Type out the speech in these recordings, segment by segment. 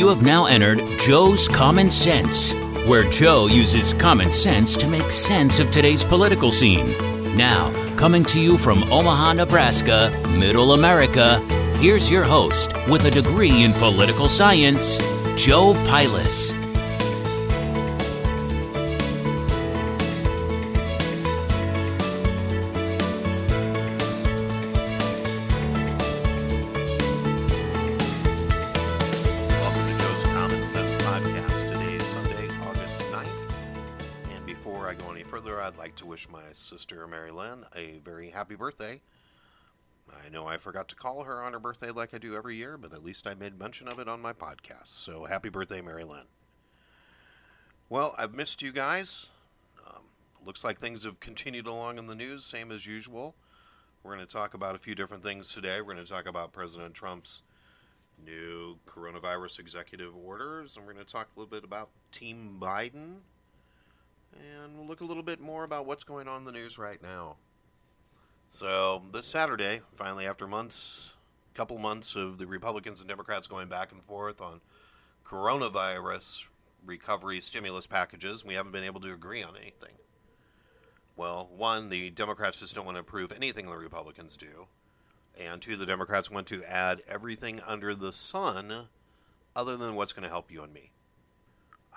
You have now entered Joe's Common Sense, where Joe uses common sense to make sense of today's political scene. Now, coming to you from Omaha, Nebraska, Middle America, here's your host with a degree in political science, Joe Pilas. I go any further, I'd like to wish my sister Mary Lynn a very happy birthday. I know I forgot to call her on her birthday like I do every year, but at least I made mention of it on my podcast. So happy birthday, Mary Lynn. Well, I've missed you guys. Um, looks like things have continued along in the news, same as usual. We're going to talk about a few different things today. We're going to talk about President Trump's new coronavirus executive orders, and we're going to talk a little bit about Team Biden, and we'll look a little bit more about what's going on in the news right now. So, this Saturday, finally, after months, a couple months of the Republicans and Democrats going back and forth on coronavirus recovery stimulus packages, we haven't been able to agree on anything. Well, one, the Democrats just don't want to approve anything the Republicans do. And two, the Democrats want to add everything under the sun other than what's going to help you and me.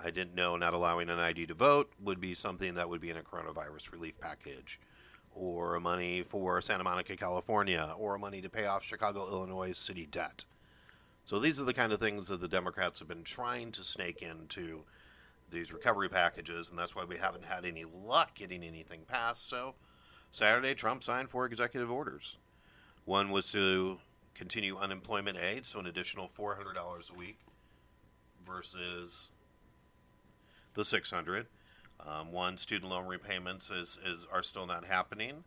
I didn't know not allowing an ID to vote would be something that would be in a coronavirus relief package, or money for Santa Monica, California, or money to pay off Chicago, Illinois city debt. So these are the kind of things that the Democrats have been trying to snake into these recovery packages, and that's why we haven't had any luck getting anything passed. So Saturday, Trump signed four executive orders. One was to continue unemployment aid, so an additional $400 a week versus the 600. Um, one, student loan repayments is, is are still not happening.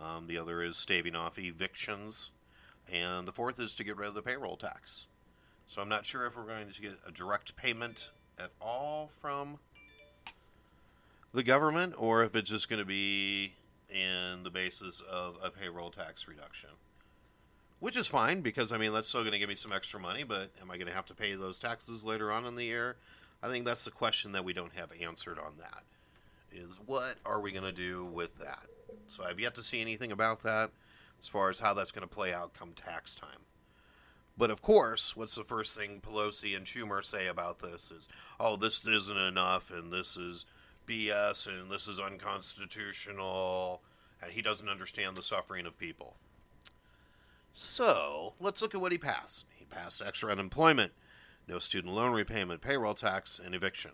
Um, the other is staving off evictions, and the fourth is to get rid of the payroll tax. So I'm not sure if we're going to get a direct payment at all from the government, or if it's just going to be in the basis of a payroll tax reduction which is fine because I mean that's still going to give me some extra money. But am I going to have to pay those taxes later on in the year? I think that's the question that we don't have answered on that. Is what are we going to do with that? So I've yet to see anything about that as far as how that's going to play out come tax time. But of course, what's the first thing Pelosi and Schumer say about this is, oh, this isn't enough, and this is BS, and this is unconstitutional, and he doesn't understand the suffering of people. So, let's look at what he passed. He passed extra unemployment, no student loan repayment, payroll tax, and eviction.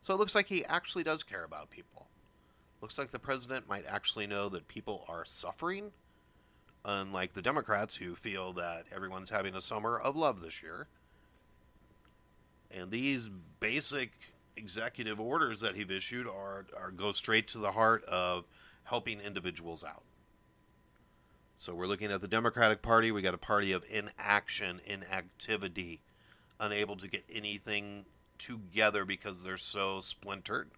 So it looks like he actually does care about people. Looks like the president might actually know that people are suffering, unlike the Democrats who feel that everyone's having a summer of love this year. And these basic executive orders that he's issued are, are go straight to the heart of helping individuals out. So we're looking at the Democratic Party. We got a party of inaction, inactivity, unable to get anything together because they're so splintered.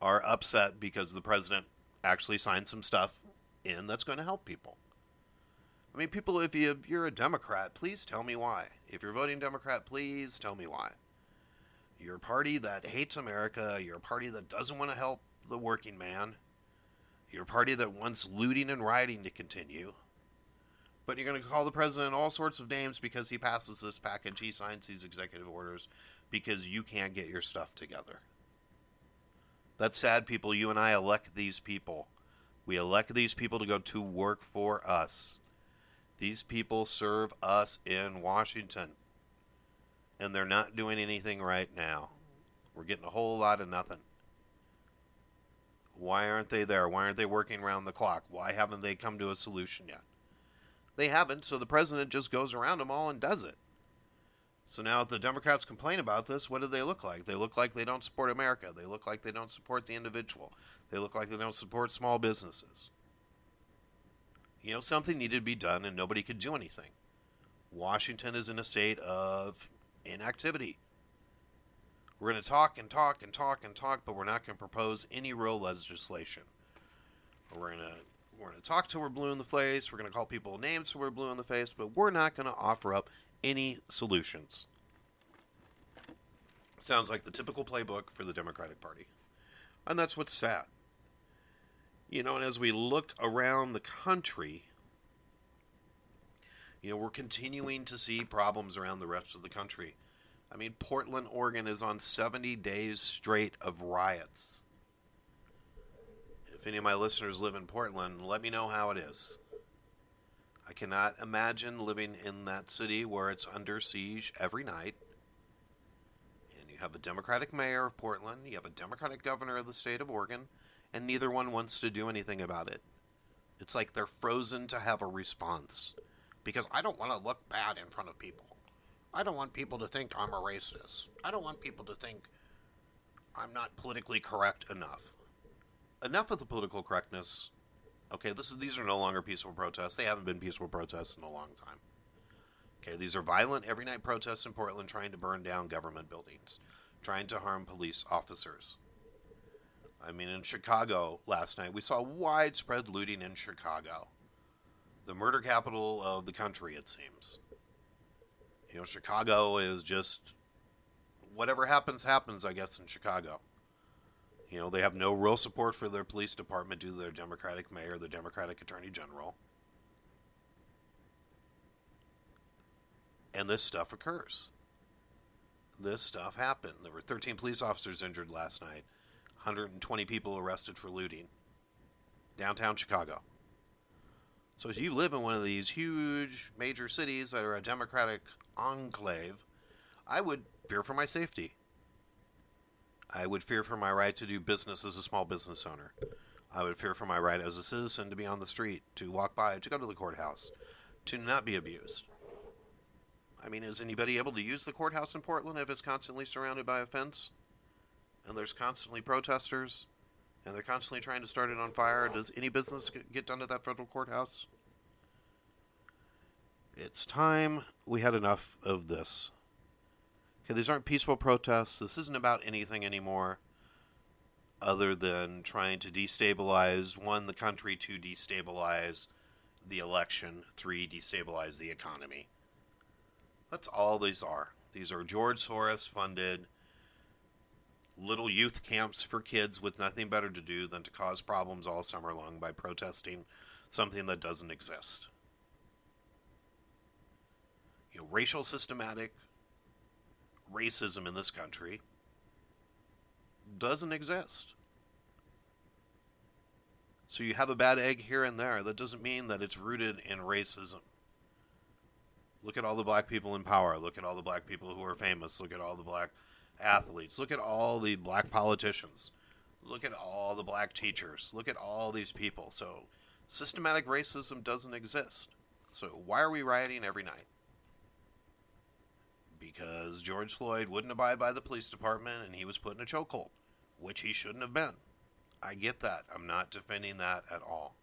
Are upset because the president actually signed some stuff in that's going to help people. I mean, people, if, you, if you're a Democrat, please tell me why. If you're voting Democrat, please tell me why. You're a party that hates America. You're a party that doesn't want to help the working man. You're a party that wants looting and rioting to continue. But you're going to call the president all sorts of names because he passes this package, he signs these executive orders, because you can't get your stuff together. That's sad, people. You and I elect these people. We elect these people to go to work for us. These people serve us in Washington. And they're not doing anything right now. We're getting a whole lot of nothing. Why aren't they there? Why aren't they working around the clock? Why haven't they come to a solution yet? They haven't, so the president just goes around them all and does it. So now, if the Democrats complain about this, what do they look like? They look like they don't support America. They look like they don't support the individual. They look like they don't support small businesses. You know, something needed to be done, and nobody could do anything. Washington is in a state of inactivity. We're going to talk and talk and talk and talk, but we're not going to propose any real legislation. We're going to to talk till we're blue in the face. We're going to call people names till we're blue in the face, but we're not going to offer up any solutions. Sounds like the typical playbook for the Democratic Party. And that's what's sad. You know, and as we look around the country, you know, we're continuing to see problems around the rest of the country. I mean, Portland, Oregon is on 70 days straight of riots. If any of my listeners live in Portland, let me know how it is. I cannot imagine living in that city where it's under siege every night. And you have a Democratic mayor of Portland, you have a Democratic governor of the state of Oregon, and neither one wants to do anything about it. It's like they're frozen to have a response. Because I don't want to look bad in front of people. I don't want people to think I'm a racist. I don't want people to think I'm not politically correct enough enough of the political correctness. Okay, this is these are no longer peaceful protests. They haven't been peaceful protests in a long time. Okay, these are violent every night protests in Portland trying to burn down government buildings, trying to harm police officers. I mean, in Chicago last night, we saw widespread looting in Chicago, the murder capital of the country, it seems. You know, Chicago is just whatever happens, happens, I guess, in Chicago. You know, they have no real support for their police department due to their Democratic mayor, the Democratic attorney general. And this stuff occurs. This stuff happened. There were 13 police officers injured last night, 120 people arrested for looting. Downtown Chicago. So if you live in one of these huge major cities that are a Democratic enclave, I would fear for my safety. I would fear for my right to do business as a small business owner. I would fear for my right as a citizen to be on the street, to walk by, to go to the courthouse, to not be abused. I mean, is anybody able to use the courthouse in Portland if it's constantly surrounded by a fence? And there's constantly protesters? And they're constantly trying to start it on fire? Does any business get done at that federal courthouse? It's time we had enough of this. Okay, these aren't peaceful protests. This isn't about anything anymore other than trying to destabilize one, the country, to destabilize the election, three, destabilize the economy. That's all these are. These are George Soros funded little youth camps for kids with nothing better to do than to cause problems all summer long by protesting something that doesn't exist. You know, racial systematic racism in this country doesn't exist. So you have a bad egg here and there. That doesn't mean that it's rooted in racism. Look at all the black people in power. Look at all the black people who are famous. Look at all the black athletes. Look at all the black politicians. Look at all the black teachers. Look at all these people. So systematic racism doesn't exist. So why are we rioting every night? Because George Floyd wouldn't abide by the police department and he was put in a chokehold, which he shouldn't have been. I get that. I'm not defending that at all.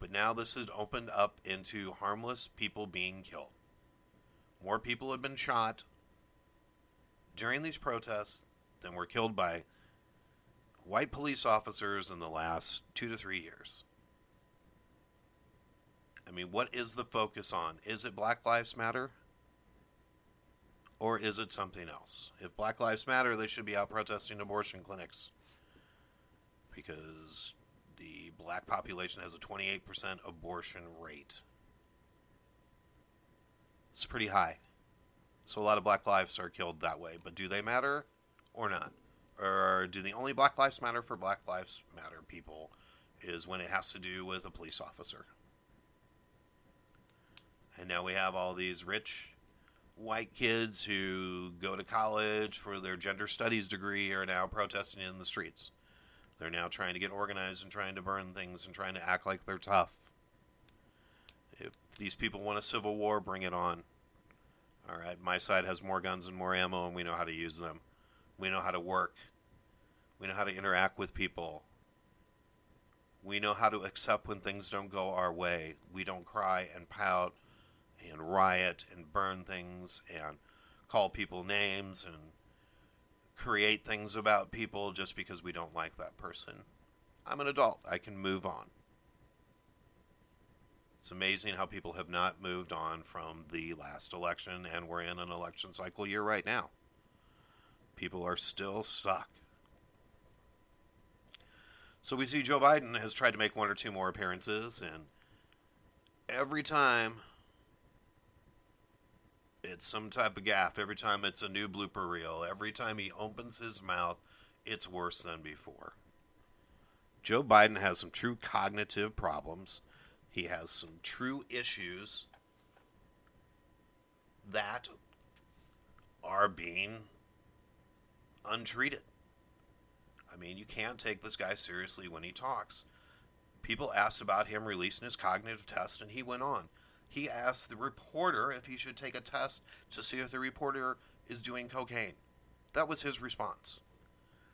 But now this has opened up into harmless people being killed. More people have been shot during these protests than were killed by white police officers in the last two to three years. I mean, what is the focus on? Is it Black Lives Matter? Or is it something else? If Black Lives Matter, they should be out protesting abortion clinics. Because the black population has a 28% abortion rate. It's pretty high. So a lot of black lives are killed that way. But do they matter or not? Or do the only Black Lives Matter for Black Lives Matter people is when it has to do with a police officer? And now we have all these rich white kids who go to college for their gender studies degree are now protesting in the streets. They're now trying to get organized and trying to burn things and trying to act like they're tough. If these people want a civil war, bring it on. All right, my side has more guns and more ammo, and we know how to use them. We know how to work. We know how to interact with people. We know how to accept when things don't go our way. We don't cry and pout and riot and burn things and call people names and create things about people just because we don't like that person. I'm an adult. I can move on. It's amazing how people have not moved on from the last election, and we're in an election cycle year right now. People are still stuck. So we see Joe Biden has tried to make one or two more appearances, and every time it's some type of gaffe, every time it's a new blooper reel, every time he opens his mouth, it's worse than before. Joe Biden has some true cognitive problems. He has some true issues that are being untreated. I mean, you can't take this guy seriously when he talks. People asked about him releasing his cognitive test, and he went on. He asked the reporter if he should take a test to see if the reporter is doing cocaine. That was his response.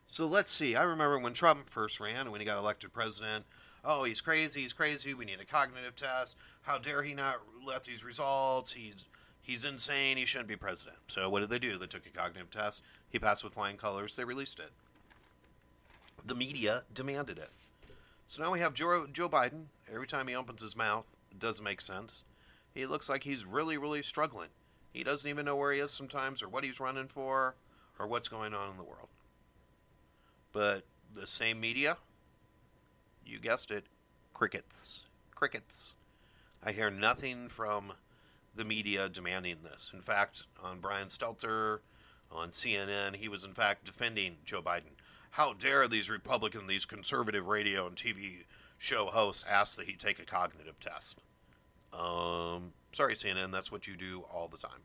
So let's see. I remember when Trump first ran when he got elected president. Oh, he's crazy. He's crazy. We need a cognitive test. How dare he not let these results? He's he's insane. He shouldn't be president. So what did they do? They took a cognitive test. He passed with flying colors. They released it. The media demanded it. So now we have Joe, Joe Biden. Every time he opens his mouth, it doesn't make sense. He looks like he's really, really struggling. He doesn't even know where he is sometimes, or what he's running for, or what's going on in the world. But the same media, you guessed it, crickets. Crickets. I hear nothing from the media demanding this. In fact, on Brian Stelter, on CNN, he was in fact defending Joe Biden. How dare these Republican, these conservative radio and TV show hosts ask that he take a cognitive test? Um, sorry, CNN, that's what you do all the time.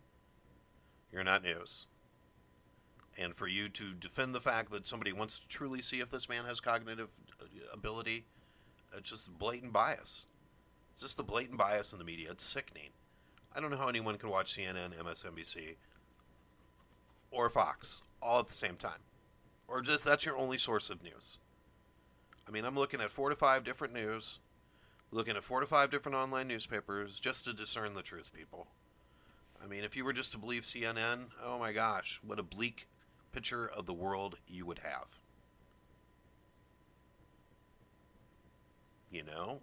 You're not news. And for you to defend the fact that somebody wants to truly see if this man has cognitive uh, ability, it's just blatant bias. Just the blatant bias in the media. It's sickening. I don't know how anyone can watch CNN, MSNBC, or Fox all at the same time. Or just that's your only source of news. I mean, I'm looking at four to five different news, looking at four to five different online newspapers just to discern the truth, people. I mean, if you were just to believe CNN, oh my gosh, what a bleak picture of the world you would have. You know?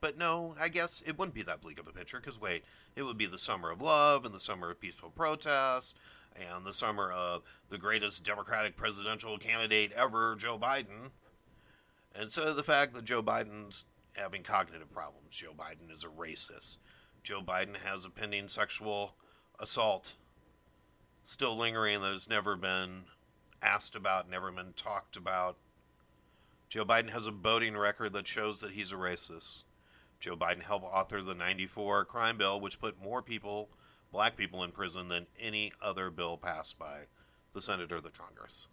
But no, I guess it wouldn't be that bleak of a picture because, wait, it would be the summer of love and the summer of peaceful protests and the summer of the greatest Democratic presidential candidate ever, Joe Biden. And so the fact that Joe Biden's having cognitive problems, Joe Biden is a racist, Joe Biden has a pending sexual assault still lingering that has never been asked about, never been talked about. Joe Biden has a voting record that shows that he's a racist. Joe Biden helped author the 94 crime bill, which put more people, black people, in prison than any other bill passed by the Senate or the Congress.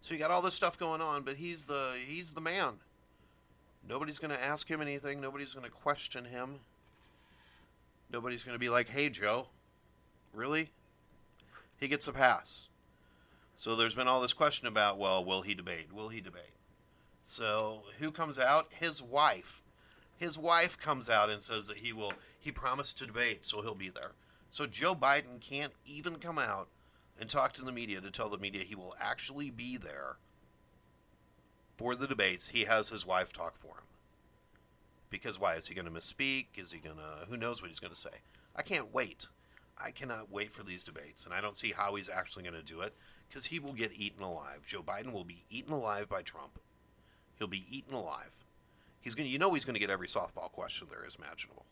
So you got all this stuff going on, but he's the he's the man. Nobody's going to ask him anything. Nobody's going to question him. Nobody's going to be like, "Hey, Joe, Really? He gets a pass. So there's been all this question about, well, will he debate? Will he debate? So who comes out? His wife. His wife comes out and says that he will, he promised to debate, so he'll be there. So Joe Biden can't even come out and talk to the media to tell the media he will actually be there for the debates. He has his wife talk for him. Because why? Is he going to misspeak? Is he going to, who knows what he's going to say? I can't wait. I cannot wait for these debates, and I don't see how he's actually going to do it because he will get eaten alive. Joe Biden will be eaten alive by Trump. He'll be eaten alive. He's going to, you know, he's going to get every softball question there is imaginable,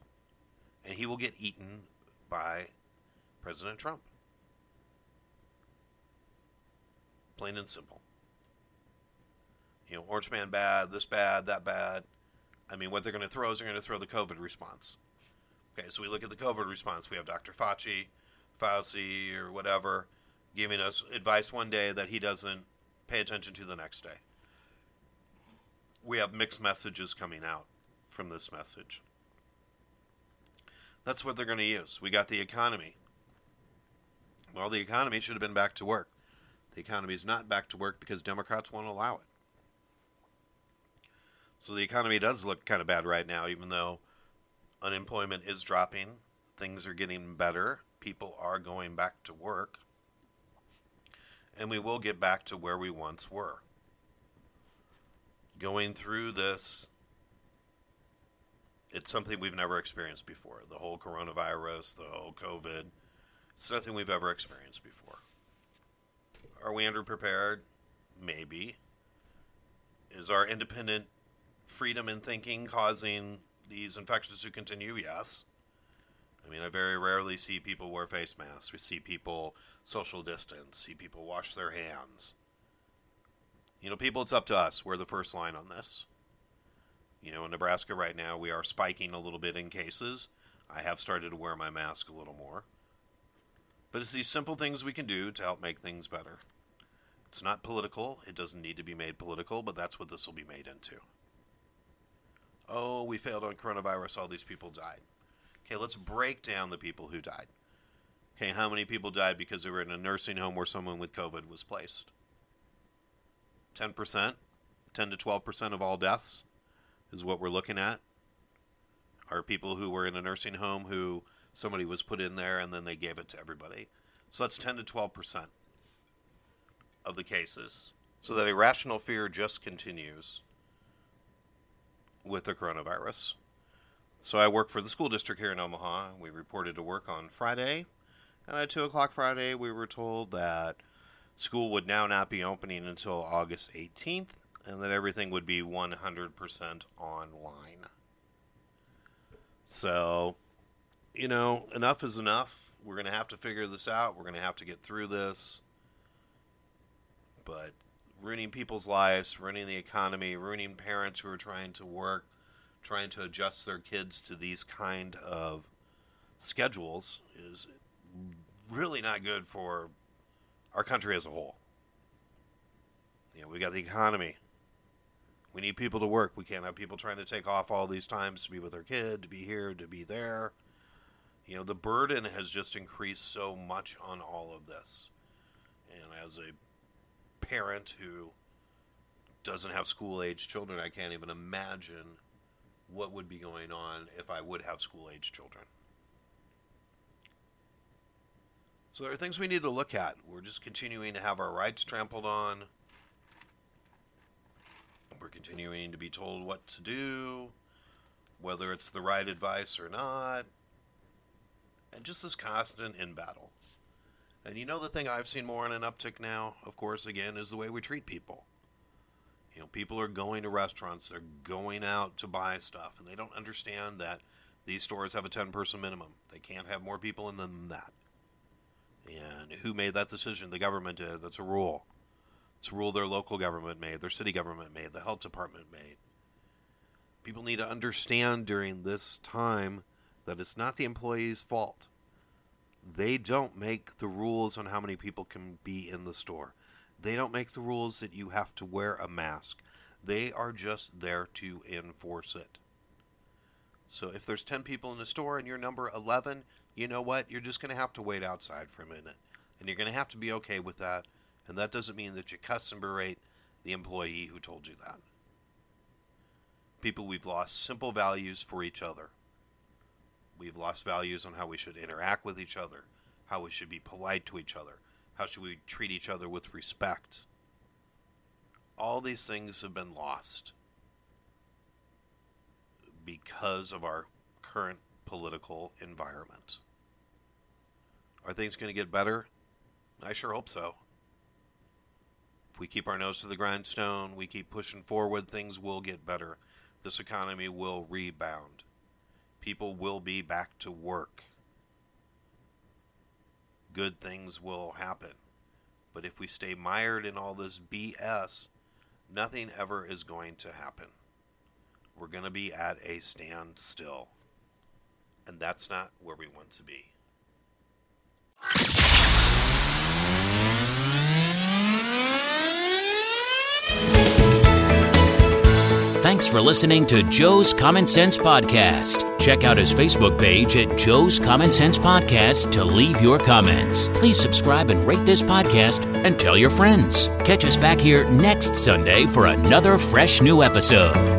and he will get eaten by President Trump. Plain and simple. You know, Orange Man bad, this bad, that bad. I mean, what they're going to throw is they're going to throw the COVID response. Okay, so we look at the COVID response. We have Dr. Fauci, Fauci, or whatever, giving us advice one day that he doesn't pay attention to the next day. We have mixed messages coming out from this message. That's what they're going to use. We got the economy. Well, the economy should have been back to work. The economy is not back to work because Democrats won't allow it. So the economy does look kind of bad right now, even though unemployment is dropping, things are getting better, people are going back to work, and we will get back to where we once were. going through this, it's something we've never experienced before. The whole coronavirus, the whole COVID, it's nothing we've ever experienced before. Are we underprepared? Maybe. Is our independent freedom in thinking causing these infections to continue? Yes. I mean, I very rarely see people wear face masks. We see people social distance, see people wash their hands. You know, people, it's up to us. We're the first line on this. You know, in Nebraska right now, we are spiking a little bit in cases. I have started to wear my mask a little more. But it's these simple things we can do to help make things better. It's not political. It doesn't need to be made political, but that's what this will be made into. Oh, we failed on coronavirus. All these people died. Okay, let's break down the people who died. Okay, how many people died because they were in a nursing home where someone with COVID was placed? 10%, 10 to 12% of all deaths is what we're looking at. Are people who were in a nursing home who somebody was put in there and then they gave it to everybody. So that's 10 to 12% of the cases. So that irrational fear just continues with the coronavirus. So I work for the school district here in Omaha. We reported to work on Friday. And at 2 o'clock Friday, we were told that school would now not be opening until August 18th and that everything would be 100% online. So, you know, enough is enough. We're going to have to figure this out. We're going to have to get through this. But ruining people's lives, ruining the economy, ruining parents who are trying to work, trying to adjust their kids to these kind of schedules is really not good for our country as a whole. You know, we got the economy. We need people to work. We can't have people trying to take off all these times to be with their kid, to be here, to be there. You know, the burden has just increased so much on all of this. And as a parent who doesn't have school age children, I can't even imagine what would be going on if I would have school age children. So there are things we need to look at. We're just continuing to have our rights trampled on. We're continuing to be told what to do, whether it's the right advice or not. And just this constant in battle. And you know the thing I've seen more in an uptick now, of course, again, is the way we treat people. You know, people are going to restaurants, they're going out to buy stuff, and they don't understand that these stores have a 10 person minimum. They can't have more people in them than that. And who made that decision? The government did. That's a rule. It's a rule their local government made, their city government made, the health department made. People need to understand during this time that it's not the employee's fault. They don't make the rules on how many people can be in the store. They don't make the rules that you have to wear a mask. They are just there to enforce it. So if there's 10 people in the store and you're number 11, you know what? You're just going to have to wait outside for a minute. And you're going to have to be okay with that. And that doesn't mean that you cuss and berate the employee who told you that. People, we've lost simple values for each other. We've lost values on how we should interact with each other, how we should be polite to each other, how should we treat each other with respect? All these things have been lost because of our current political environment. Are things going to get better? I sure hope so. If we keep our nose to the grindstone, we keep pushing forward, things will get better. This economy will rebound. People will be back to work good things will happen. But if we stay mired in all this BS, nothing ever is going to happen. We're going to be at a standstill. And that's not where we want to be. Thanks for listening to Joe's Common Sense Podcast. Check out his Facebook page at Joe's Common Sense Podcast to leave your comments. Please subscribe and rate this podcast and tell your friends. Catch us back here next Sunday for another fresh new episode.